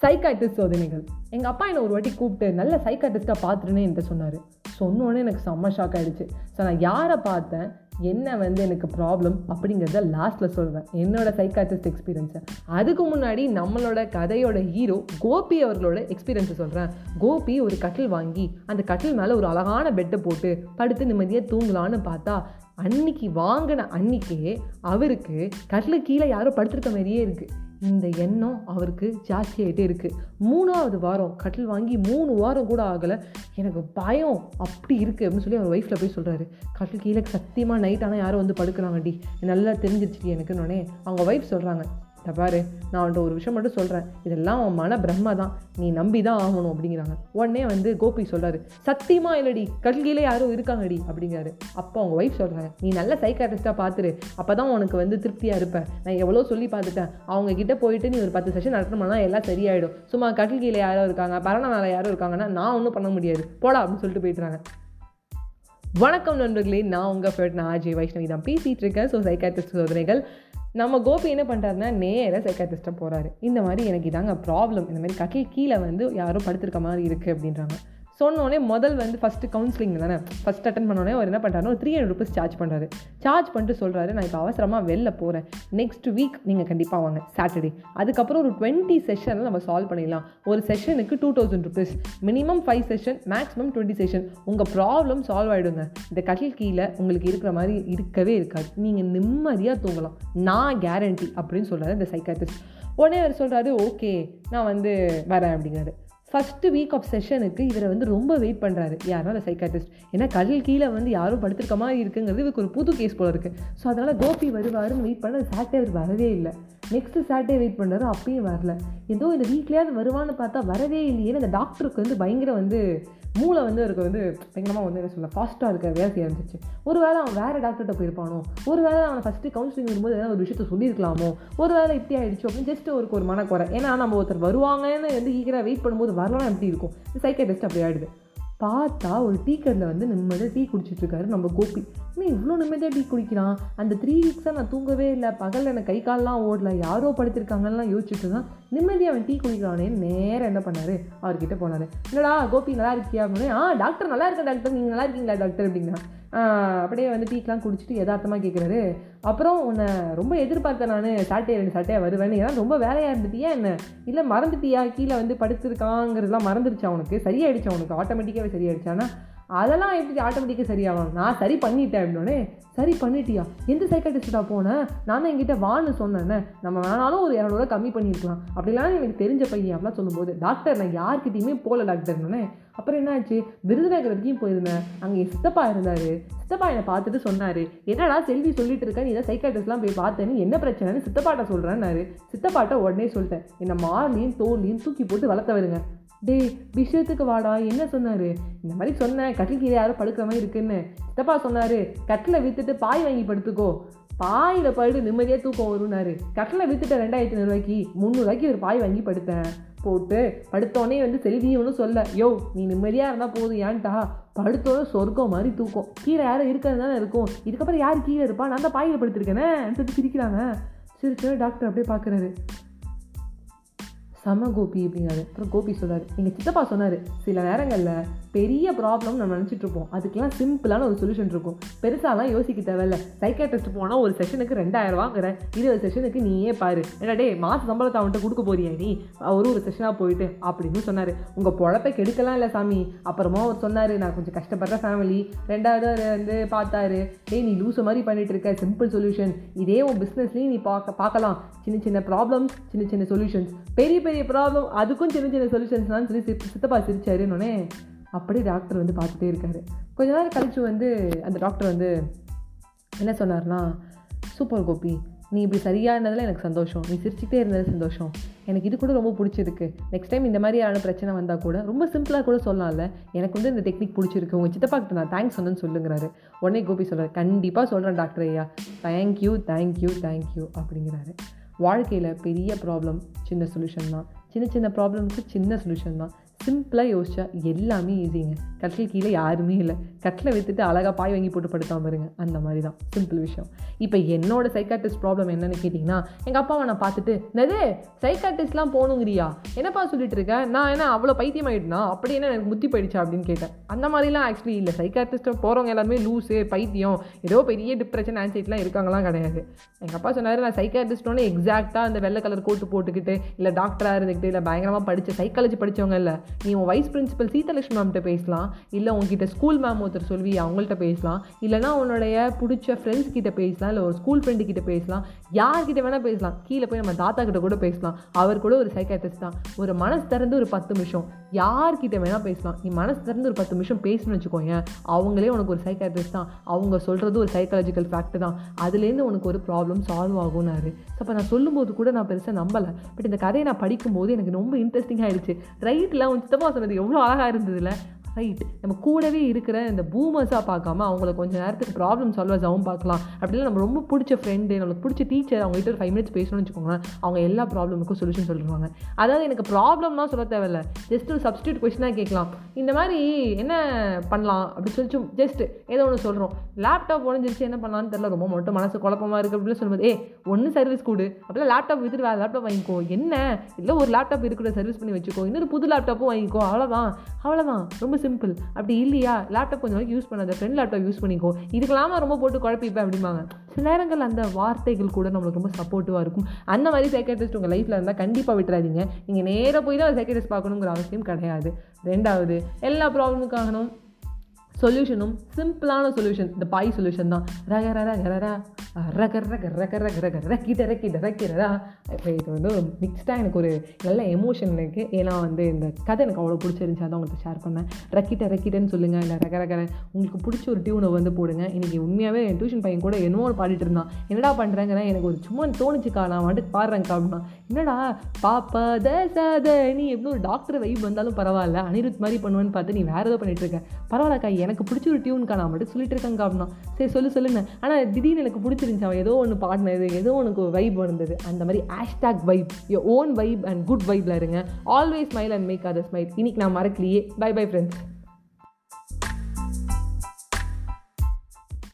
Psychiatrist சோதனைகள். எங்கள் அப்பா என்னை ஒரு வாட்டி கூப்பிட்டு நல்ல சைக்காட்டிஸ்ட்டாக பார்த்துருன்னு என்கிட்ட சொன்னார். சொன்னோன்னே எனக்கு செம்ம ஷாக் ஆகிடுச்சு ஸோ நான் யாரை பார்த்தேன் என்ன வந்து எனக்கு ப்ராப்ளம் அப்படிங்கிறத லாஸ்ட்டில் சொல்கிறேன் என்னோட சைக்காட்டிஸ்ட் எக்ஸ்பீரியன்ஸை அதுக்கு முன்னாடி நம்மளோட கதையோட ஹீரோ கோபி அவர்களோட எக்ஸ்பீரியன்ஸை சொல்கிறேன் கோபி ஒரு கட்டில் வாங்கி அந்த கட்டில் மேலே ஒரு அழகான பெட்டை போட்டு படுத்து நிம்மதியாக தூங்கலான்னு பார்த்தா அன்னைக்கு வாங்கின அன்னைக்கே அவருக்கு கட்டில் கீழே யாரோ படுத்துருக்க மாதிரியே இருக்குது இந்த எண்ணம் அவருக்கு ஜாஸ்தியாகிட்டே இருக்குது மூணாவது வாரம் கட்டில் வாங்கி மூணு வாரம் கூட ஆகலை. எனக்கு பயம் அப்படி இருக்குது அப்படின்னு சொல்லி அவர் ஒய்ஃபில் போய் சொல்கிறாரு கட்டில் கீழே சத்தியமாக நைட் ஆனால் யாரும் வந்து படுக்கிறாங்கடி. நல்லா தெரிஞ்சிருச்சு எனக்குன்னொடனே அவங்க ஒய்ஃப் சொல்கிறாங்க "இத பாரு நான் அவன்கிட்ட ஒரு விஷயம் மட்டும் சொல்கிறேன் இதெல்லாம் அவன் மன பிரம்ம தான். நீ நம்பி தான் ஆகணும் அப்படிங்கிறாங்க. உடனே வந்து கோபி சொல்கிறாரு சத்தியமா இல்லடி கட்டில் கீழே யாரும் இருக்காங்கடி அப்படிங்கிறாரு. அப்போ அவங்க ஒய்ஃப் சொல்கிறாங்க நீ நல்ல சைக்காட்டிஸ்ட்டாக பார்த்துரு அப்போ தான் உனக்கு வந்து திருப்தியாக இருப்பேன். நான் எவ்வளோ சொல்லி பார்த்துட்டேன் அவங்க கிட்டே போயிட்டு நீ ஒரு பத்து செஷன் நடத்தணும்னா எல்லாம் சரியாயிடும். சும்மா கட்டில் கீழே யாரோ இருக்காங்க பரண யாரும் இருக்காங்கன்னா நான் ஒன்றும் பண்ண முடியாது. போடா அப்படின்னு சொல்லிட்டு போயிட்டுறாங்க. வணக்கம் நண்பர்களே நான் உங்கள் ஃப்ரெண்ட் நான் அஜய் வைஷ்ணவி தான். பேசிகிட்டு இருக்கேன். ஸோ சைக்காட்டிஸ்ட் சோதனைகள். நம்ம கோபி என்ன பண்ணுறாருன்னா நேராக சைக்காட்ரிஸ்ட்டாக போகிறாரு இந்த மாதிரி எனக்கு இதாங்க ப்ராப்ளம் இந்த மாதிரி கக்கி கீழே வந்து யாரோ படுத்திருக்க மாதிரி இருக்குது அப்படின்றாங்க. சொன்னோடனே முதல் வந்து ஃபஸ்ட்டு கவுன்சிலிங் தானே? ஃபஸ்ட் அட்டன் பண்ணோடனே அவர் என்ன பண்ணுறாரு ஒரு த்ரீ ஹண்ட்ரட் ருபீஸ் சார்ஜ் பண்ணுறாரு சார்ஜ் பண்ணிட்டு சொல்கிறாரு நான் இப்போ அவசரமாக வெளில போகிறேன் நெக்ஸ்ட் வீக் நீங்கள் கண்டிப்பாக வாங்க சாட்டர்டே அதுக்கப்புறம் ஒரு டுவெண்ட்டி செஷனில் நம்ம சால்வ் பண்ணிடலாம். ஒரு செஷனுக்கு two thousand rupees minimum five session maximum twenty session உங்கள் ப்ராப்ளம் சால்வ் ஆகிடுங்க இந்த கட்டில் கீழே உங்களுக்கு இருக்கிற மாதிரி இருக்கவே இருக்காது. நீங்கள் நிம்மதியாக தூங்கலாம். நான் கேரண்டி அப்படின்னு சொல்கிறாரு இந்த சைக்காட்டிஸ்ட் உடனே அவர் சொல்கிறாரு ஓகே நான் வந்து வரேன் அப்படிங்கிறாரு. ஃபஸ்ட்டு வீக் ஆஃப் செஷனுக்கு இவரை வந்து ரொம்ப வெயிட் பண்ணுறாரு யாருன்னா அந்த சைக்காட்ரிஸ்ட் ஏன்னா கடல் கீழே வந்து யாரும் படுத்திருக்க மாதிரி இருக்குங்கிறது இவருக்கு ஒரு புது கேஸ் போல இருக்குது ஸோ அதனால் கோபி வருவாருன்னு வெயிட் பண்ண சாட்டர்டே அவர் வரவே இல்லை. நெக்ஸ்ட்டு சாட்டர்டே வெயிட் பண்ணுறாரு அப்பயும் வரல. ஏதோ இந்த வீக்லேயாவது வருவான்னு பார்த்தா வரவே இல்லையே. இந்த டாக்டருக்கு வந்து பயங்கர வந்து மூளை வந்து அவருக்கு வந்து பயங்கரமாக வந்து என்ன சொல்ல ஃபாஸ்ட்டாக இருக்க வேலை செய்ய ஆரம்பிச்சிச்சு. ஒரு வேளை அவன் வேறு டாக்டர்கிட்ட போயிருப்பானோ? ஒரு வேளை அவனை ஃபஸ்ட்டு கவுன்சிலிங் வரும்போது ஏதாவது ஒரு விஷயத்த சொல்லியிருக்கலாமோ? ஒரு வேளை இப்படி ஆகிடுச்சு அப்படின்னு ஜஸ்ட் ஒரு ஒரு மனக்குறை ஏன்னா நம்ம ஒருத்தர் வருவாங்கன்னு வந்து ஈகராக வெயிட் பண்ணும்போது வரலாம் எப்படி இருக்கும்? டெஸ்ட் அப்படி ஆயிடுது பார்த்தா ஒரு டீ கடையில் வந்து நிம்மதியாக டீ குடிச்சிட்டு இருக்காரு நம்ம கோபி. இன்னும் இவ்வளோ நிம்மதியாக டீ குடிக்கிறான். அந்த த்ரீ வீக்ஸாக நான் தூங்கவே இல்லை. பகலில் எனக்கு கை கால்லாம் ஓடல. யாரோ படுத்திருக்காங்கலாம் யோசிச்சுட்டு தான் நிம்மதியாக அவன் டீ குடிக்கிறானே நேராக என்ன பண்ணார்? அவர்கிட்ட போனார். என்னடா கோபி நல்லா இருக்கியா? அப்படின்னு ஆ டாக்டர் நல்லா இருக்கேன் டாக்டர் நீங்கள் நல்லா இருக்கீங்களா டாக்டர் அப்படின்னா அப்படியே வந்து டீக்கெலாம் குடிச்சிட்டு யதார்த்தமாக கேட்குறாரு அப்புறம் உன்னை ரொம்ப எதிர்பார்த்தேன் நான். சாட்டே ரெண்டு சாட்டையாக வருவேன்னு. ஏன்னா ரொம்ப வேலையாக இருந்துட்டியா என்ன? இல்லை மறந்துட்டியா? கீழே வந்து படுத்திருக்காங்கிறதுலாம் மறந்துருச்சு அவனுக்கு சரியாயிடுச்சு அவனுக்கு ஆட்டோமேட்டிக்காகவே சரியாயிடுச்சானா அதெல்லாம் எப்படி ஆட்டோமேட்டிக்காக சரியாகும்? நான் சரி பண்ணிட்டேன் அப்படின்னே சரி பண்ணிட்டியா? எந்த சைக்காட்டிஸ்டா போனேன் நான் தான் என்கிட்ட வான்னு சொன்னேன்னே நம்ம வேணாலும் ஒரு இரநூறுவா கம்மி பண்ணியிருக்கலாம். அப்படிலாம் எனக்கு தெரிஞ்ச பையன் அப்படிலாம் சொல்லும்போது டாக்டர் நான் யார்கிட்டையுமே போகல டாக்டர்னே அப்புறம் என்னாச்சு? விருதுநகர் வரைக்கும் போயிருந்தேன். அங்கே என் சித்தப்பா இருந்தார். சித்தப்பா என்னை பார்த்துட்டு சொன்னார். என்னடா செல்வி சொல்லிட்டு இருக்க? நீ ஏதாவது சைக்காட்டிஸ்ட்லாம் போய் பார்த்தேன்னு என்ன பிரச்சனைன்னு சித்தப்பாட்ட சொல்கிறேன்னாரு சித்தப்பாட்ட உடனே சொல்லிட்டேன். என்னை மாலையும் தோல்லையும் தூக்கி போட்டு வளர்த்த வருங்க டேய் விஷயத்துக்கு வாடா என்ன சொன்னார்? இந்த மாதிரி சொன்னேன் கட்டில் கீழே யாரும் படுக்கிற மாதிரி இருக்குன்னு. சித்தப்பா சொன்னார் கட்டில் விற்றுட்டு பாய் வாங்கி படுத்துக்கோ. பாயில் படுத்து நிம்மதியாக தூக்கம் வரும்னாரு. கட்டில் விற்றுட்ட ரெண்டாயிரத்தி ஐநூறுவாய்க்கு முந்நூறுவாய்க்கு ஒரு பாய் வாங்கி படுத்தேன். போட்டு படுத்தோடனே வந்து செல்வியும் ஒன்றும் சொல்ல யோ நீ நிம்மதியாக இருந்தால் போதும் ஏன்ட்டா படுத்தோட சொர்க்கம் மாதிரி தூக்கம். கீழே யாரும் இருக்கிறது தானே இருக்கும். இதுக்கப்புறம் யார் கீழே இருப்பா? நான் தான் பாயில் படுத்திருக்கேனே? சொல்லிட்டு சிரிக்கிறாங்க. சிரிச்சு டாக்டர் அப்படியே பார்க்குறாரு செம கோபி அப்படிங்கிறாரு. அப்புறம் கோபி சொல்கிறார் எங்கள் சித்தப்பா சொன்னார் சில நேரங்களில் பெரிய ப்ராப்ளம் நம்ம நினச்சிட்ருப்போம் அதுக்கெல்லாம் சிம்பிளான ஒரு சொல்யூஷன் இருக்கும். பெருசாலாம் யோசிக்க தேவையில்ல. சைக்காட்ரிஸ்ட் போனால் ஒரு செஷனுக்கு ரெண்டாயிரரூவாங்கிற இருபது செஷனுக்கு நீயே பாரு. ஏன்னா டே மாத சம்பளத்தை அவன்கிட்ட கொடுக்க போறியா நீ? ஒரு ஒரு செஷனாக போயிட்டு அப்படின்னு சொன்னார். உங்கள் பொழப்பை கெடுக்கலாம் இல்லை சாமி. அப்புறமா அவர் சொன்னார் நான் கொஞ்சம் கஷ்டப்படுற ஃபேமிலி ரெண்டாவது அவர் வந்து பார்த்தாரு டேய் நீ லூஸ் மாதிரி பண்ணிட்டு இருக்க சிம்பிள் சொல்யூஷன் இதே உன் பிஸ்னஸ்லேயும் நீ பார்க்க பார்க்கலாம் சின்ன சின்ன ப்ராப்ளம்ஸ் சின்ன சின்ன சொல்யூஷன்ஸ் பெரிய பெரிய ப்ராப்ளம் அதுக்கும் சின்ன சின்ன சொல்யூஷன்ஸ்லாம் சொல்லி சித்தப்பா சிரிச்சாருன்னொன்னே அப்படியே டாக்டர் வந்து பார்த்துட்டே இருக்காரு. கொஞ்ச நேரம் கழிச்சு வந்து அந்த டாக்டர் வந்து என்ன சொன்னார்னா சூப்பர் கோபி நீ இப்படி சரியானதில் எனக்கு சந்தோஷம். நீ சிரிச்சுக்கிட்டே இருந்தது சந்தோஷம். எனக்கு இது கூட ரொம்ப பிடிச்சிருக்கு. நெக்ஸ்ட் டைம் இந்த மாதிரியான பிரச்சனை வந்தால் கூட ரொம்ப சிம்பிளாக கூட சொல்லலாம்ல. எனக்கு வந்து இந்த டெக்னிக் பிடிச்சிருக்கு. உங்கள் சித்தப்பாக்கிட்ட நான் தேங்க்ஸ் சொன்னேன்னு சொல்லுங்கிறாரு. உடனே கோபி சொல்கிறார் கண்டிப்பாக சொல்கிறேன் டாக்டர் ஐயா. தேங்க்யூ தேங்க்யூ தேங்க்யூ அப்படிங்கிறாரு. வாழ்க்கையில் பெரிய ப்ராப்ளம் சின்ன சொல்யூஷன் தான். சின்ன சின்ன ப்ராப்ளம்க்கு சின்ன சொல்யூஷன் தான். சிம்பிளாக யோசிச்சா எல்லாமே ஈஸிங்க கட்டில் கீழே யாருமே இல்லை. கட்டில் விற்றுட்டு அழகாக பாய் வாங்கி போட்டு படுத்தாமல் இருங்க. அந்த மாதிரி தான் சிம்பிள் விஷயம். இப்போ என்னோட சைக்காட்டிஸ்ட் ப்ராப்ளம் என்னன்னு கேட்டிங்கன்னா எங்கள் அப்பாவை நான் பார்த்துட்டு நெதே சைக்காட்டிஸ்ட்லாம் போகணுங்கிறியா? என்னப்பா சொல்லிட்டு இருக்க? நான் என்ன அவ்வளோ பைத்தியம் ஆகிட்டுனா அப்படி என்ன எனக்கு முத்தி போயிடுச்சா? அப்படின்னு கேட்டேன். அந்த மாதிரிலாம் ஆக்சுவலி இல்லை. சைக்காட்டிஸ்ட்டை போகிறவங்க எல்லாருமே லூஸு பைத்தியம் ஏதோ பெரிய டிப்ரெஷன் ஆன்சைட்லாம் இருக்காங்களாம் கிடையாது. எங்கள் அப்பா சொன்னார் நான் சைக்காட்டிஸ்டோன்னு எக்ஸாக்டாக அந்த வெள்ளை கலர் கோட்டு போட்டுக்கிட்டு இல்லை டாக்டராக இருந்துக்கிட்டு இல்லை பயங்கரமாக படித்த சைக்காலஜி படித்தவங்க இல்லை. நீ உன் வைஸ் பிரின்சிபல் சீதலட்சுமி மேம்கிட்ட பேசலாம். இல்லை உங்ககிட்ட ஸ்கூல் மேம் ஒருத்தர் சொல்வி அவங்கள்ட்ட பேசலாம். இல்லைனா உன்னுடைய பிடிச்ச ஃப்ரெண்ட்ஸ் கிட்ட பேசலாம். இல்லை ஒரு ஸ்கூல் ஃப்ரெண்டு கிட்ட பேசலாம். யார்கிட்ட வேணால் பேசலாம். கீழே போய் நம்ம தாத்தா கிட்ட கூட பேசலாம். அவர் கூட ஒரு சைக்காட்டிஸ்ட் தான். ஒரு மனசு திறந்து ஒரு பத்து நிமிஷம். யார்கிட்ட வேணால் பேசலாம். நீ மனசு திறந்து ஒரு பத்து நிமிஷம் பேசணும்னு வச்சுக்கோங்க அவங்களே உனக்கு ஒரு சைக்காட்ரிஸ்ட் தான். அவங்க சொல்கிறது ஒரு சைக்காலஜிக்கல் ஃபேக்ட் தான். அதுலேருந்து உனக்கு ஒரு ப்ராப்ளம் சால்வ் ஆகும்னாரு. ஸோ அப்போ நான் சொல்லும்போது கூட நான் பெருசாக நம்பலை. பட் இந்த கதையை நான் படிக்கும்போது எனக்கு ரொம்ப இன்ட்ரெஸ்டிங் ஆகிடுச்சு ரைட்டில் உன் சித்தப்பா சொன்னது எவ்வளோ அழகாக இருந்ததுல? ரைட் நம்ம கூடவே இருக்கிற இந்த பூமர்ஸாக பார்க்காம அவங்கள கொஞ்சம் நேரத்துக்கு ப்ராப்ளம் சால்வர்ஸாகவும் பார்க்கலாம். அப்படிலாம் நம்ம ரொம்ப பிடிச்ச ஃப்ரெண்டு நம்மளுக்கு பிடிச்ச டீச்சர் அவங்ககிட்ட ஒரு ஃபைவ் மினிட்ஸ் பேசணும்னு வச்சுக்கோங்களேன் அவங்க எல்லா ப்ராப்ளமுக்கும் சொல்யூஷன் சொல்லிடுவாங்க. அதாவது எனக்கு ப்ராப்ளம்லாம் சொல்ல தேவையில்ல. ஜஸ்ட் ஒரு சப்ஸ்டியூட் கொஸ்டினாக கேட்கலாம். இந்த மாதிரி என்ன பண்ணலாம்? அப்படின்னு சொல்லி ஜஸ்ட் ஏதோ ஒன்று சொல்கிறோம் லேப்டாப் உடஞ்சிருச்சு என்ன பண்ணலாம்னு தெரியல. ரொம்ப மட்டும் மனசு குழப்பமாக இருக்குது அப்படின்னு சொல்லும்போது ஏ ஒன்று சர்வீஸ் கொடு. அப்படிலாம் லேப்டாப் வித்துட்டு வேறு லேப்டாப் வாங்கிக்கோ. என்ன? இல்லை ஒரு லேப்டாப் இருக்கிற சர்வீஸ் பண்ணி வச்சுக்கோ. இன்னொரு புது லேப்டாப்பும் வாங்கிக்கோ. அவ்வளோதான் அவ்வளோதான் ரொம்ப சிம்பிள் அப்படி இல்லையா? லேப்டாப் கொஞ்சம் வரைக்கும் யூஸ் பண்ணாத. ஃப்ரெண்ட் லேப்டாப் யூஸ் பண்ணிக்கோ. இதுக்கெல்லாம ரொம்ப போட்டு குழப்பிப்பேன் அப்படிம்பாங்க. சில நேரங்கள் அந்த வார்த்தைகள் கூட நம்மளுக்கு ரொம்ப சப்போர்ட்டிவாக இருக்கும். அந்த மாதிரி சைக்காட்ரிஸ்ட் உங்கள் லைஃப்பில் இருந்தால் கண்டிப்பாக விட்டுறாதீங்க. நீங்கள் நேராக போய் தான் சைக்காட்ரிஸ்ட் பார்க்கணுங்கிற அவசியம் கிடையாது. ரெண்டாவது எல்லா ப்ராப்ளமுக்காகணும் சொல்யூஷனும் சிம்பிளான சொல்யூஷன் இந்த பாய் சொல்யூஷன் தான் ரக ரக ரக ரக ரக ரக ரக ரக ரக்கிட்ட ரக்கிட்ட ரக்கிறதா இப்போ இது வந்து மிக்ஸ்டாக எனக்கு ஒரு நல்ல எமோஷன் எனக்கு ஏன்னா வந்து இந்த கதை எனக்கு அவ்வளோ பிடிச்சிருந்துச்சு அதான் உங்களுக்கு ஷேர் பண்ணேன் ரக்கிட்ட ரக்கிட்டன்னு சொல்லுங்கள் இல்லை ரக ரக உங்களுக்கு பிடிச்ச ஒரு டியூனை வந்து போடுங்க இன்றைக்கி உண்மையாகவே என் டியூஷன் பையன் கூட என்னமோ பாடிட்டு இருந்தான் என்னடா பண்ணுறேங்கன்னா எனக்கு ஒரு சும்மா தோணுச்சுக்கா நான் வந்துட்டு பாடுறேங்க்கா அப்படின்னா என்னடா பாப்பா த சத நீ எப்படி ஒரு டாக்டர் வைப் வந்தாலும் பரவாயில்ல அனிருத் மாதிரி பண்ணுவேன்னு பார்த்து நீ வேறு ஏதோ பண்ணிட்டு இருக்க பரவாயில்லக்கா எனக்கு பிடிச்ச ஒரு டியூன்க்கா நான் மட்டும் சொல்லிட்டு இருக்கேன் அப்படின்னா சரி சொல்லு சொல்லுங்க ஆனால் திடீர்னு எனக்கு பிடிச்சிருந்துச்சு. அவன் ஏதோ ஒன்று பாடினது ஏதோ உனக்கு வைப் வந்தது. அந்த மாதிரி hashtag vibe your own vibe and good வைப்பில் இருங்க. Always smile and make other smile இன்னைக்கு நான் மறக்கலையே. By bye friends